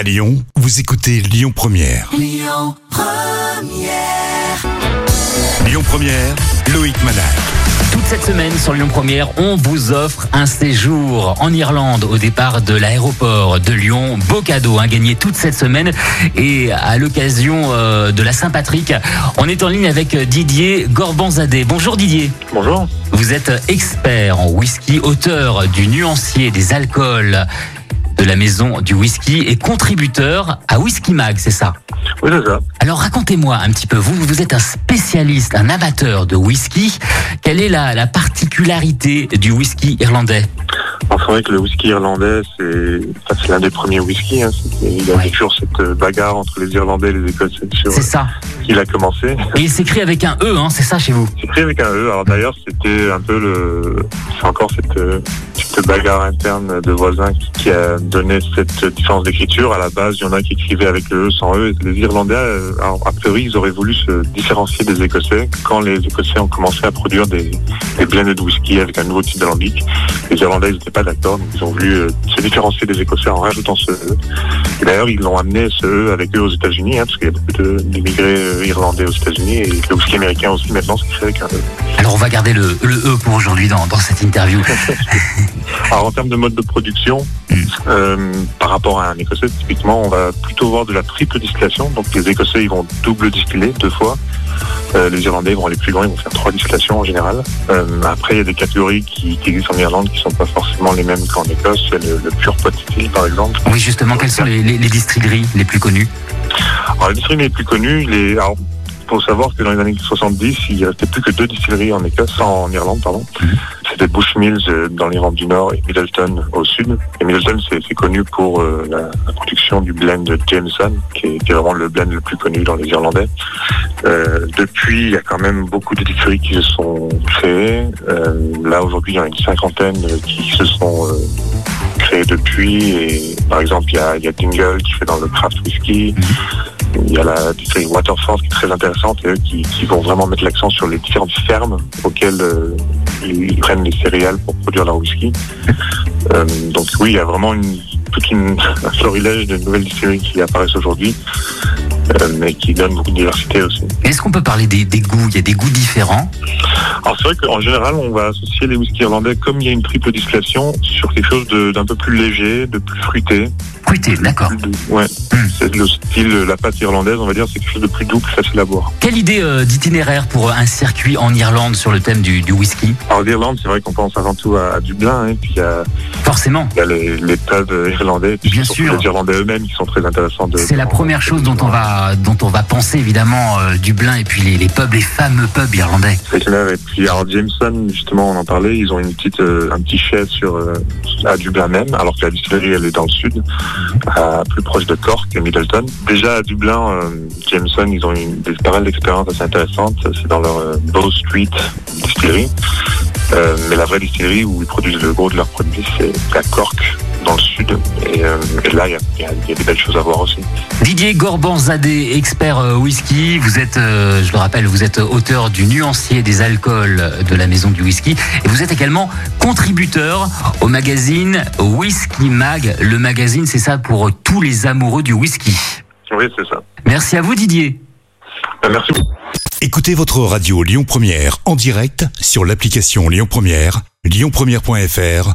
À Lyon, vous écoutez Lyon Première. Lyon Première. Lyon Première, Loïc Manal. Toute cette semaine sur Lyon Première, on vous offre un séjour en Irlande au départ de l'aéroport de Lyon. Beau cadeau hein, gagné toute cette semaine. Et à l'occasion euh, de la Saint-Patrick, on est en ligne avec Didier Gorbanzadeh. Bonjour Didier. Bonjour. Vous êtes expert en whisky, auteur du nuancier des alcools de la maison du whisky et contributeur à Whisky Mag, c'est ça Oui, c'est ça. Alors racontez-moi un petit peu, vous, vous êtes un spécialiste, un amateur de whisky. Quelle est la, la particularité du whisky irlandais c'est vrai que le whisky irlandais, c'est enfin, l'un des premiers whiskies. Hein. Il y a Ouais. toujours cette euh, bagarre entre les Irlandais et les Écossais sur C'est ça. qui il a commencé. Et il s'écrit avec un E, hein, c'est ça chez vous C'est écrit avec un E. Alors d'ailleurs, c'était un peu le... C'est encore cette, euh, cette bagarre interne de voisins qui, qui a donné cette différence d'écriture. À la base, il y en a qui écrivaient avec le E sans E. Les Irlandais, euh, a priori, ils auraient voulu se différencier des Écossais quand les Écossais ont commencé à produire des, des blended whisky avec un nouveau type d'alambic. Les Irlandais n'étaient pas d'accord, donc ils ont voulu euh, se différencier des Écossais en rajoutant ce E. Et d'ailleurs, ils l'ont amené ce E avec eux aux États-Unis, hein, parce qu'il y a beaucoup de- d'immigrés euh, irlandais aux États-Unis et le whisky américain aussi maintenant, c'est écrit avec un E. Alors on va garder le, le E pour aujourd'hui dans, dans cette interview. Alors en termes de mode de production, euh, par rapport à un Écossais, typiquement, on va plutôt voir de la triple distillation. Donc les Écossais, ils vont double distiller deux fois. Euh, les Irlandais vont aller plus loin, ils vont faire trois distillations en général. Euh, après, il y a des catégories qui, qui existent en Irlande qui sont pas forcément les mêmes qu'en Écosse. Il y a le, le pure pot par exemple. Oui, justement, quelles sont les, les- les distilleries les plus connues? Alors, les distilleries les plus connues, les... Alors, faut savoir que dans les années 70, il restait plus que deux distilleries en Écosse, en Irlande, pardon. Mhm. C'était Bushmills euh, dans l'Irlande du Nord et Middleton au sud. Et Middleton, c'est connu pour euh, la, la production du blend de Jameson, qui est, qui est vraiment le blend le plus connu dans les Irlandais. Euh, depuis, il y a quand même beaucoup de distilleries qui se sont créées. Euh, là, aujourd'hui, il y en a une cinquantaine qui se sont créées depuis. Et par exemple, il y a, il y a Dingle qui fait dans le craft whisky. Il y a la distillerie Waterford qui est très intéressante et eux qui, qui vont vraiment mettre l'accent sur les différentes fermes auxquelles euh, ils prennent les céréales pour produire leur whisky. Euh, donc oui, il y a vraiment une, toute une, un florilège de nouvelles distilleries qui apparaissent aujourd'hui, euh, mais qui donnent beaucoup de diversité aussi. Est-ce qu'on peut parler des, des goûts? Il y a des goûts différents? Alors c'est vrai qu'en général, on va associer les whiskies irlandais, comme il y a une triple distillation, sur quelque chose d'un peu plus léger, de plus fruité. Fruité, d'accord. Ouais, c'est le style, la pâte irlandaise, on va dire, c'est quelque chose de plus doux, plus facile à boire. Quelle idée euh, d'itinéraire pour un circuit en Irlande sur le thème du, du whisky? Alors l'Irlande, c'est vrai qu'on pense avant tout à, à Dublin, hein, puis a, Forcément. il y a les, les pubs euh, irlandais, puis Bien sûr. les Irlandais eux-mêmes qui sont très intéressants. De, C'est la première chose dont on va, dont on va penser évidemment euh, Dublin et puis les, les pubs, les fameux pubs irlandais. C'est clair. Et puis alors Jameson, justement, on en parlait, ils ont une petite, euh, un petit chai sur euh, à Dublin même, alors que la distillerie elle est dans le sud, plus proche de Cork et Middleton. Déjà à Dublin, euh, Jameson, ils ont une, des, pas mal d'expériences assez intéressantes. C'est dans leur euh, Bow Street distillerie. Euh, mais la vraie distillerie où ils produisent le gros de leurs produits, c'est à Cork, dans le sud. Et, euh, et là, il y a, y y des belles choses à voir aussi. Didier Gorbanzadeh, expert euh, whisky. Vous êtes, euh, je le rappelle, vous êtes auteur du nuancier des alcools de la maison du whisky. Et vous êtes également contributeur au magazine Whisky Mag. Le magazine, c'est ça pour tous les amoureux du whisky. Oui, c'est ça. Merci à vous, Didier. Euh, merci beaucoup. Écoutez votre radio Lyon Première en direct sur l'application Lyon Première, lyonpremière.fr